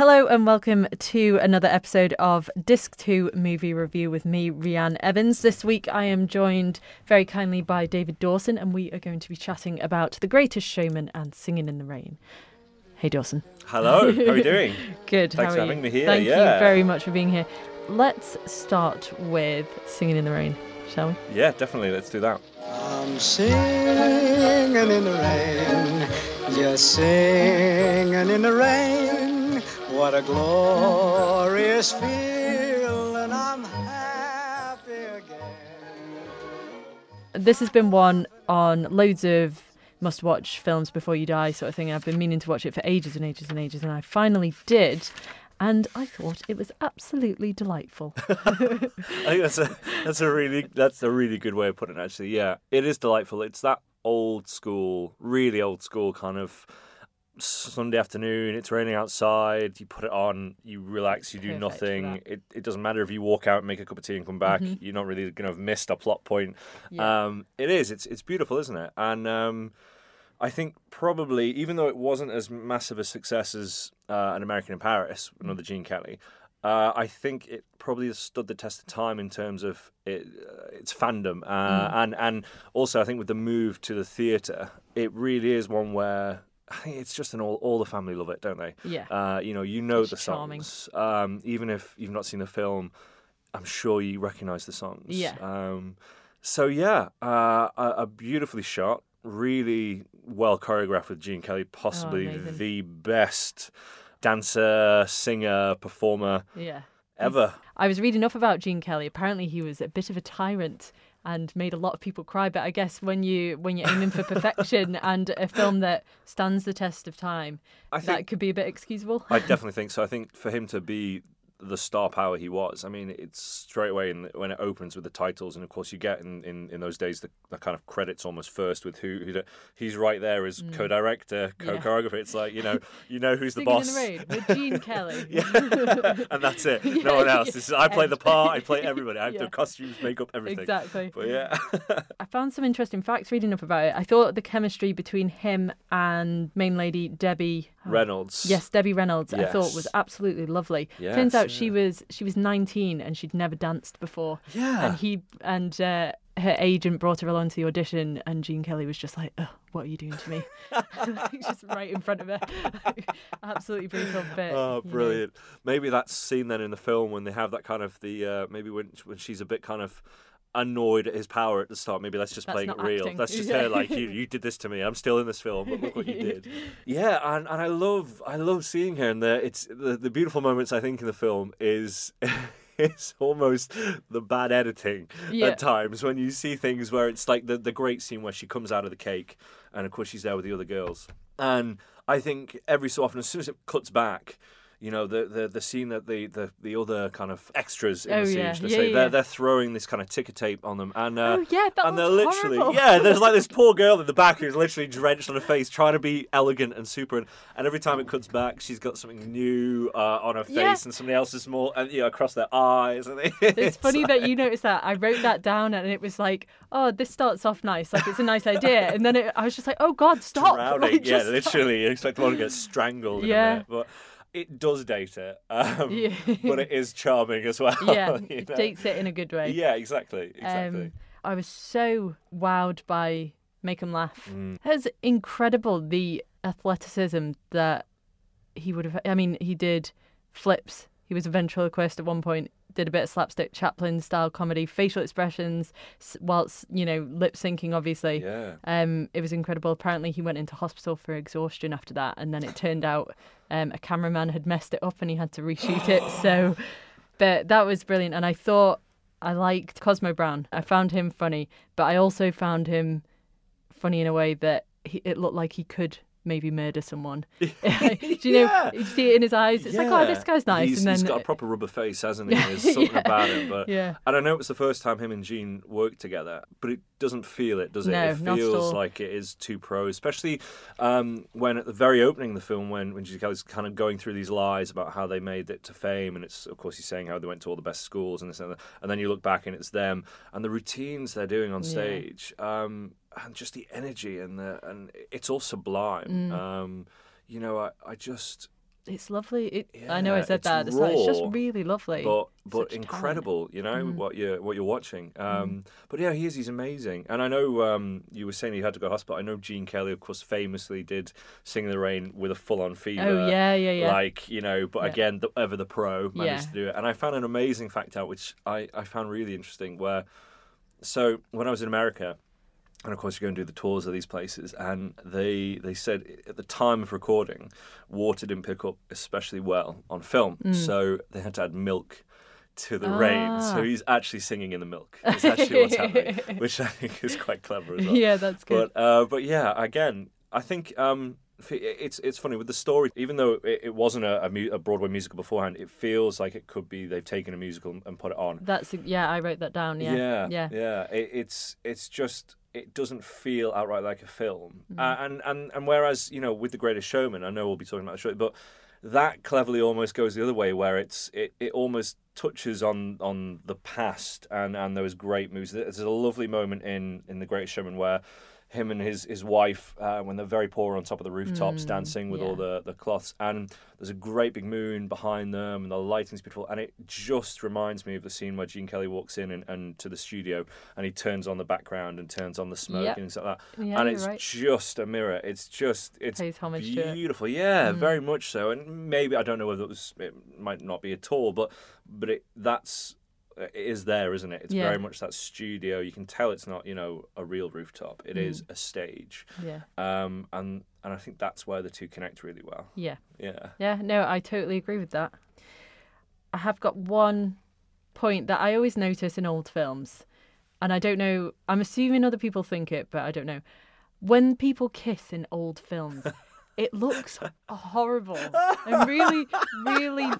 Hello and welcome to another episode of Disc 2 Movie Review with me, Rianne Evans. This week I am joined very kindly by David Dawson and we are going to be chatting about The Greatest Showman and Singing in the Rain. Hey Dawson. Hello, how are you doing? Good. Thanks how for are having you? me here, Thank yeah. you very much for being here. Let's start with Singing in the Rain, shall we? Yeah, definitely. Let's do that. I'm singing in the rain, just singing in the rain. What a glorious feeling, I'm happy again. This has been one on loads of must watch films before you die sort of thing. I've been meaning to watch it for ages and ages and ages, and I finally did. And I thought it was absolutely delightful. I think that's a that's a really that's a really good way of putting it. Actually, yeah, it is delightful. It's that old school, really old school kind of Sunday afternoon. It's raining outside. You put it on. You relax. You do Perfect nothing. It it doesn't matter if you walk out and make a cup of tea and come back. You're not really going to have missed a plot point. Yeah. Um, it is. It's it's beautiful, isn't it? And um, I think probably, even though it wasn't as massive a success as uh, An American in Paris, another Gene Kelly, uh, I think it probably has stood the test of time in terms of it, uh, its fandom, uh, and and also I think with the move to the theatre, it really is one where. I think it's just an all all the family love it, don't they? Yeah. Uh, you know, you know It's the songs. Um, even if you've not seen the film, I'm sure you recognise the songs. Yeah. Um, so yeah, uh, a, a beautifully shot, really well choreographed with Gene Kelly, possibly Oh, the best dancer, singer, performer yeah. ever. I was reading up about Gene Kelly. Apparently, he was a bit of a tyrant and made a lot of people cry. But I guess when you when you're aiming for perfection and a film that stands the test of time, I that could be a bit excusable. I definitely think so. I think for him to be the star power he was, I mean, it's straight away in, when it opens with the titles, and of course you get in, in, in those days the, the kind of credits almost first with who, who the- he's right there as co-director, Mm. Co-choreographer. It's like you know you know who's the boss. the with Gene Kelly. Yeah, and that's it. Yeah, no one else. yeah. This is, I play the part. I play everybody. I have Yeah. the costumes, makeup, everything. Exactly. But yeah, I found some interesting facts reading up about it. I thought the chemistry between him and main lady Debbie Reynolds. Yes, Debbie Reynolds. I thought was absolutely lovely. Yes, Turns out she was she was 19 and she'd never danced before. Yeah. And he and uh, her agent brought her along to the audition, and Gene Kelly was just like, "Ugh, "What are you doing to me?" just right in front of her. absolutely brutal. But Oh, you know, brilliant! Maybe that scene then in the film when they have that kind of the uh, maybe when when she's a bit kind of annoyed at his power at the start. Maybe that's just That's playing it real. acting. That's just Yeah. her like you. You did this to me. I'm still in this film, but look what you did. Yeah, and, and I love I love seeing her. And the it's the, the beautiful moments I think in the film is. It's almost the bad editing Yeah. at times when you see things where it's like the, the great scene where she comes out of the cake and of course she's there with the other girls. And I think every so often, as soon as it cuts back, you know, the, the, the scene that the, the, the other kind of extras in Oh, the scene, yeah. Yeah, say, yeah. they're, they're throwing this kind of ticker tape on them. And, uh, Oh, yeah, that and they're literally, horrible. yeah, there's like this poor girl in the back who's literally drenched on her face, trying to be elegant and super. And, and every time it cuts back, she's got something new uh, on her face Yeah. and somebody else's more, and, you know, across their eyes. And It's funny that you noticed that. I wrote that down and it was like, oh, this starts off nice. Like, it's a nice idea. And then it, I was just like, oh, God, stop. drowning. Like, yeah, just stop. literally. You expect the one to get strangled. In Yeah. but it does date it. Um, Yeah. but it is charming as well. Yeah, you it know? takes it in a good way. Yeah, exactly. Exactly. Um, I was so wowed by Make 'em Laugh. Mm. It's incredible the athleticism that he would have. I mean, he did flips. He was a ventriloquist at one point. Did a bit of slapstick Chaplin style comedy, facial expressions, whilst you know lip syncing. Obviously, yeah. um, it was incredible. Apparently, he went into hospital for exhaustion after that, and then it turned out um, a cameraman had messed it up and he had to reshoot it. So, but that was brilliant. And I thought I liked Cosmo Brown. I found him funny, but I also found him funny in a way that he, it looked like he could maybe murder someone. Do you know? Yeah. You see it in his eyes. It's like, oh, this guy's nice. He's, and then he's got a proper rubber face, hasn't he? There's something Yeah. about him. But Yeah. and I know it's the first time him and Gene worked together, but it doesn't feel it, does it? No, it not at feels like it is two pros, especially um, when at the very opening of the film, when when Kelly's kind of going through these lies about how they made it to fame, and it's of course he's saying how they went to all the best schools and this and that, and then you look back and it's them and the routines they're doing on Yeah. stage. Um, and just the energy and the and it's all sublime. Mm. Um, you know, I, I just it's lovely. It, I know I said it's that. It's, like, it's just really lovely. but but Such talent. incredible, you know Mm. what you're what you're watching. Um, But yeah, he is. He's amazing. And I know um, you were saying he had to go to hospital. I know Gene Kelly, of course, famously did "Sing in the Rain" with a full-on fever. Oh yeah, yeah, yeah. Like you know, but Yeah. again, the, ever the pro managed Yeah. to do it. And I found an amazing fact out, which I, I found really interesting. Where so when I was in America, and of course you go and do the tours of these places, and they they said at the time of recording, water didn't pick up especially well on film, Mm. so they had to add milk to the rain. Ah. So he's actually singing in the milk. It's actually what's happening, which I think is quite clever as well. yeah, that's good. But uh, but yeah, again, I think um, it's it's funny with the story. Even though it, it wasn't a, a, mu- a Broadway musical beforehand, it feels like it could be they've taken a musical and put it on. That's yeah. I wrote that down. Yeah, yeah, yeah. yeah. It, it's it's just it doesn't feel outright like a film. Mm. Uh, and and and whereas you know with the Greatest Showman, I know we'll be talking about it shortly, but that cleverly almost goes the other way, where it's it, it almost touches on on the past and and those great movies. There's a lovely moment in in the Greatest Showman where. Him and his his wife, uh, when they're very poor, on top of the rooftops, Mm, dancing with all the the cloths, and there's a great big moon behind them, and the lighting's beautiful. And it just reminds me of the scene where Gene Kelly walks in and, and to the studio, and he turns on the background and turns on the smoke Yep. and things like that. Yeah, and it's right. just a mirror. It's just it's beautiful. Yeah, Mm. very much so. And maybe I don't know whether it was it might not be at all, but but it that's is there, isn't it? It's Yeah. very much that studio. You can tell it's not you know a real rooftop. It is Mm. a stage. Yeah, Um, and and I think that's where the two connect really well. yeah, Yeah. yeah. No, I totally agree with that. I have got one point that I always notice in old films, and I don't know. I'm assuming other people think it, but I don't know. When people kiss in old films, it looks horrible and really, really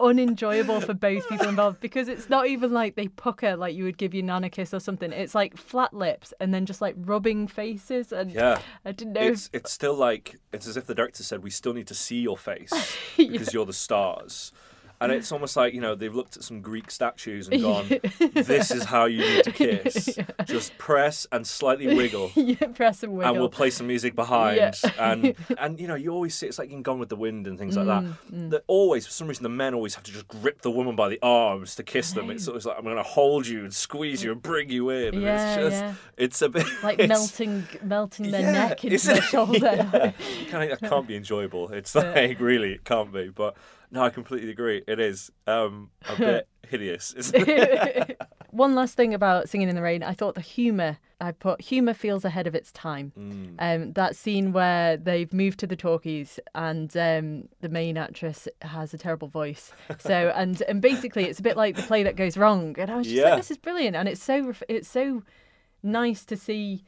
unenjoyable for both people involved because it's not even like they pucker like you would give your nana kiss or something. It's like flat lips and then just like rubbing faces. And Yeah. I didn't know. It's it's still like it's as if the director said we still need to see your face because you're the stars. And it's almost like, you know, they've looked at some Greek statues and gone, this is how you need to kiss. Just press and slightly wiggle. yeah, press and wiggle. And we'll play some music behind, Yeah. and and you know you always see it's like in Gone with the Wind and things like Mm, that. That always for some reason the men always have to just grip the woman by the arms to kiss them. It's always like I'm going to hold you and squeeze you and bring you in. And Yeah, it's just yeah. it's a bit like melting, melting their yeah, neck into their it? shoulder. Yeah. Kind of, that can't be enjoyable. It's like really, it can't be. But no, I completely agree. It is um, a bit hideous, isn't it? One last thing about Singing in the Rain, I thought the humour, I put humour feels ahead of its time. Mm. Um, that scene where they've moved to the talkies and um, the main actress has a terrible voice. So and and basically it's a bit like the play that goes wrong. And I was just Yeah. like, this is brilliant, and it's so it's so nice to see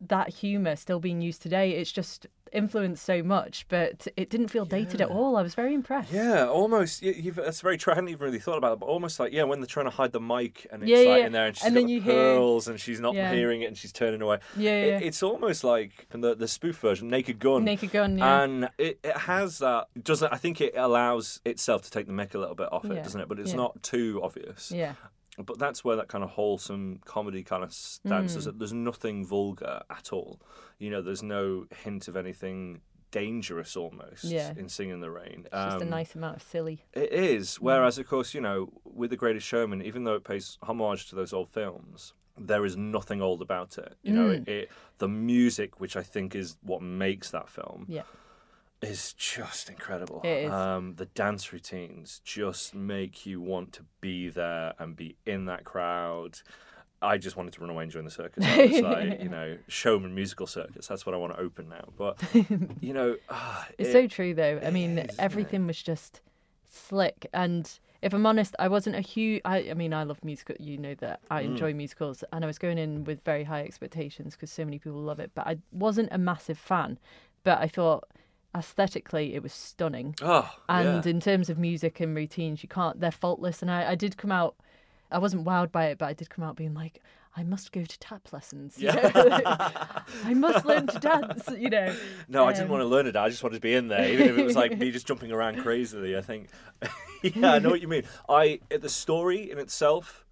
that humour still being used today. It's just influenced so much, but it didn't feel dated at all. I was very impressed. Yeah, almost. You, you've, that's very true. I hadn't even really thought about it, but almost like yeah, when they're trying to hide the mic and it's Yeah, like yeah, in there, and she's and got then the you hear- pearls and she's not Yeah. hearing it and she's turning away. Yeah, It- yeah. it's almost like the the spoof version, Naked Gun. Naked Gun, yeah. And it, it has that. Doesn't I think it allows itself to take the mick a little bit off it, Yeah, doesn't it? But it's yeah. not too obvious. yeah. But that's where that kind of wholesome comedy kind of stands. Mm. There's, nothing vulgar at all. You know, there's no hint of anything dangerous almost Yeah. in Singing in the Rain. It's just a Um, nice amount of silly. It is. Whereas, of course, you know, with The Greatest Showman, even though it pays homage to those old films, there is nothing old about it. You know, Mm. it, it the music, which I think is what makes that film, Yeah. Is just incredible. It is. Um, the dance routines just make you want to be there and be in that crowd. I just wanted to run away and join the circus. I was like, you know, showman musical circus. That's what I want to open now. But you know, ah, It's it- so true though. I mean, is, everything was just slick. And if I'm honest, I wasn't a huge. I, I mean, I love musical. You know that I Mm. enjoy musicals, and I was going in with very high expectations because so many people love it. But I wasn't a massive fan. But I thought aesthetically it was stunning. Oh, And yeah. in terms of music and routines, you can't. They're faultless. And I, I did come out. I wasn't wowed by it, but I did come out being like, I must go to tap lessons. Know? I must learn to dance. You know. No, I didn't Um, want to learn it. I just wanted to be in there, even if it was like me just jumping around crazily. I think, yeah, I know what you mean. I the story in itself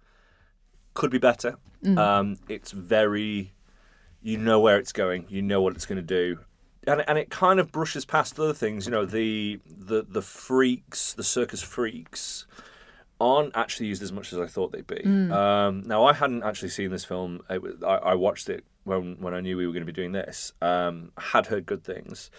could be better. Mm. Um, it's very, you know where it's going. You know what it's going to do. And and it kind of brushes past other things. You know, the the the freaks, the circus freaks, aren't actually used as much as I thought they'd be. Um, now, I hadn't actually seen this film. It was, I, I watched it when when I knew we were going to be doing this. Um, had heard good things.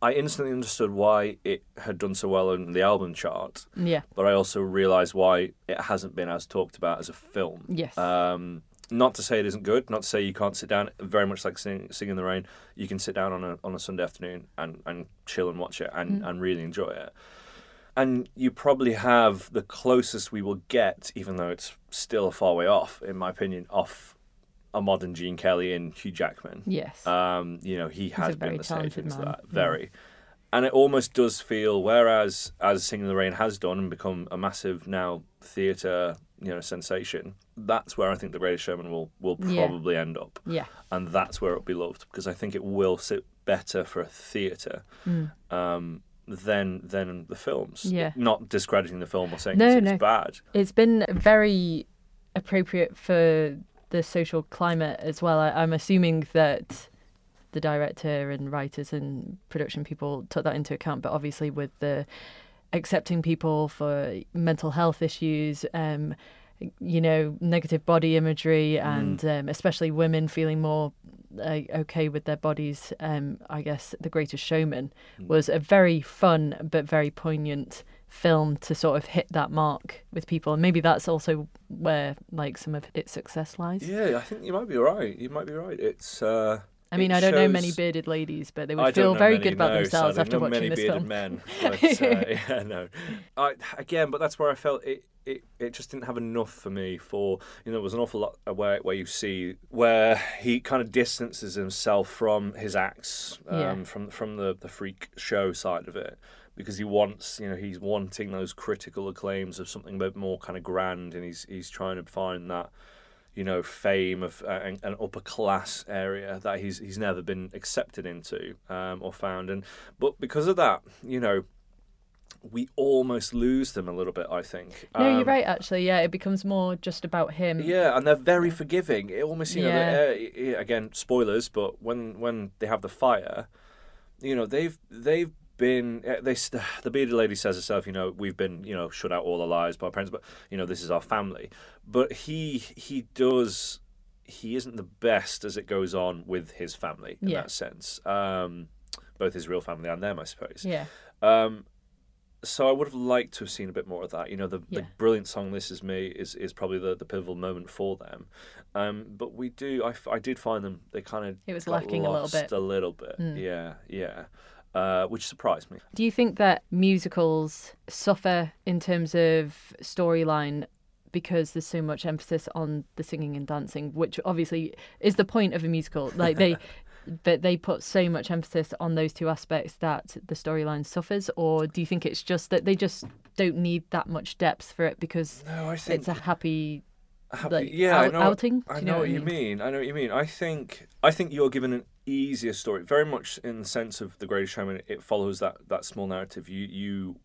I instantly understood why it had done so well on the album chart, Yeah. but I also realised why it hasn't been as talked about as a film. Yes. Um, not to say it isn't good. Not to say you can't sit down. Very much like sing, sing in the rain, you can sit down on a on a Sunday afternoon and, and chill and watch it and, and really enjoy it. And you probably have the closest we will get, even though it's still a far way off, in my opinion, off a modern Gene Kelly and Hugh Jackman. yes. Um, you know, he has been the stage into man, that yeah. very, and it almost does feel. Whereas as Singing in the Rain has done and become a massive now theatre, you know, sensation. That's where I think the Greatest Showman will will Yeah. probably end up, yeah. and that's where it'll be loved because I think it will sit better for a theatre. Um, than than the films. Mm. Yeah. Not discrediting the film or saying No, it's, no. bad. It's been very appropriate for the social climate as well. I, I'm assuming that the director and writers and production people took that into account, but obviously with the accepting people for mental health issues, um, you know, negative body imagery, and um, especially women feeling more uh, okay with their bodies. Um, I guess The Greatest Showman was a very fun but very poignant film to sort of hit that mark with people, and maybe that's also where like some of its success lies. Yeah, I think you might be right. You might be right. It's. Uh, I mean, it I don't know many bearded ladies, but they would feel very many, good about no, themselves sadly. after watching many this bearded film. men, but uh, yeah, no. I, again, but that's where I felt it, it. It just didn't have enough for me. For you know, there was an awful lot where where you see where he kind of distances himself from his acts, um, Yeah. from from the the freak show side of it. Because he wants, you know, he's wanting those critical acclaims of something a bit more kind of grand, and he's he's trying to find that, you know, fame of uh, an, upper class area that he's he's never been accepted into um, or found, and but because of that, you know, we almost lose them a little bit. I think. No, you're Um, right. Actually, yeah, it becomes more just about him. Yeah, and they're very forgiving. It almost, you know, Yeah. uh, again, spoilers, but when when they have the fire, you know, they've they've been uh, they the bearded lady says herself, you know, we've been you know shut out all our lives by our parents, but you know, this is our family. But he he does he isn't the best as it goes on with his family in Yeah. that sense. Um, both his real family and them, I suppose. Yeah. Um, so I would have liked to have seen a bit more of that. You know, the, the brilliant song "This Is Me" is, is probably the, the pivotal moment for them. Um, but we do, I, I did find them. They kind of It was lacking a little bit. A little bit, yeah, yeah. Uh, which surprised me. Do you think that musicals suffer in terms of storyline because there's so much emphasis on the singing and dancing, which obviously is the point of a musical? Like they, but they put so much emphasis on those two aspects that the storyline suffers, or do you think it's just that they just don't need that much depth for it because No, it's a happy happy- like, yeah, I know, outing? I you know, know what what you mean. I know what you mean. I think I think you're given an easier story, very much in the sense of the Greatest Showman. It follows that that small narrative. You you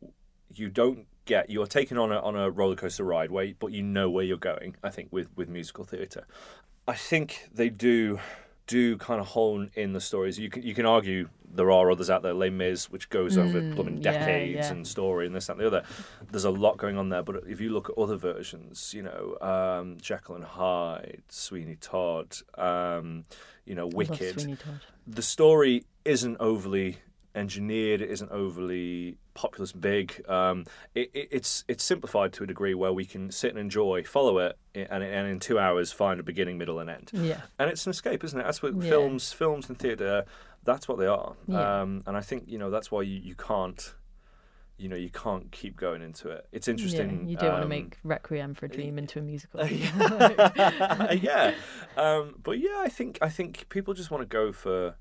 you don't get you're taken on a on a roller coaster ride where but you know where you're going. I think with with musical theatre, I think they do do kind of hone in the stories. You can you can argue there are others out there, Les Mis, which goes over blooming Mm, yeah, decades yeah. and story and this that and the other. There's a lot going on there, but if you look at other versions, you know, um, Jekyll and Hyde, Sweeney Todd, um, you know, Wicked, the story isn't overly engineered. It isn't overly populous, big. Um, it, it, it's it's simplified to a degree where we can sit and enjoy, follow it, and, and in two hours find a beginning, middle, and end. Yeah. And it's an escape, isn't it? That's what Yeah. films, films and theatre. That's what they are. Yeah. Um, and I think you know that's why you, you can't. You know, you can't keep going into it. It's interesting. Yeah, you don't want to um, make Requiem for a Dream into a musical. yeah, um, but yeah, I think I think people just want to go for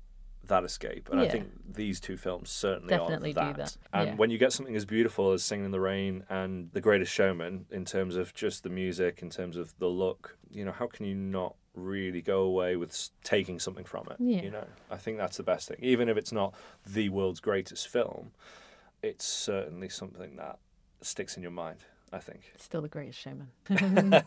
that escape, and I think these two films certainly Definitely do are that. that, And yeah. when you get something as beautiful as Singing in the Rain and The Greatest Showman, in terms of just the music, in terms of the look, you know, how can you not really go away with taking something from it? Yeah. You know, I think that's the best thing, even if it's not the world's greatest film. It's certainly something that sticks in your mind. I think. Still the greatest showman.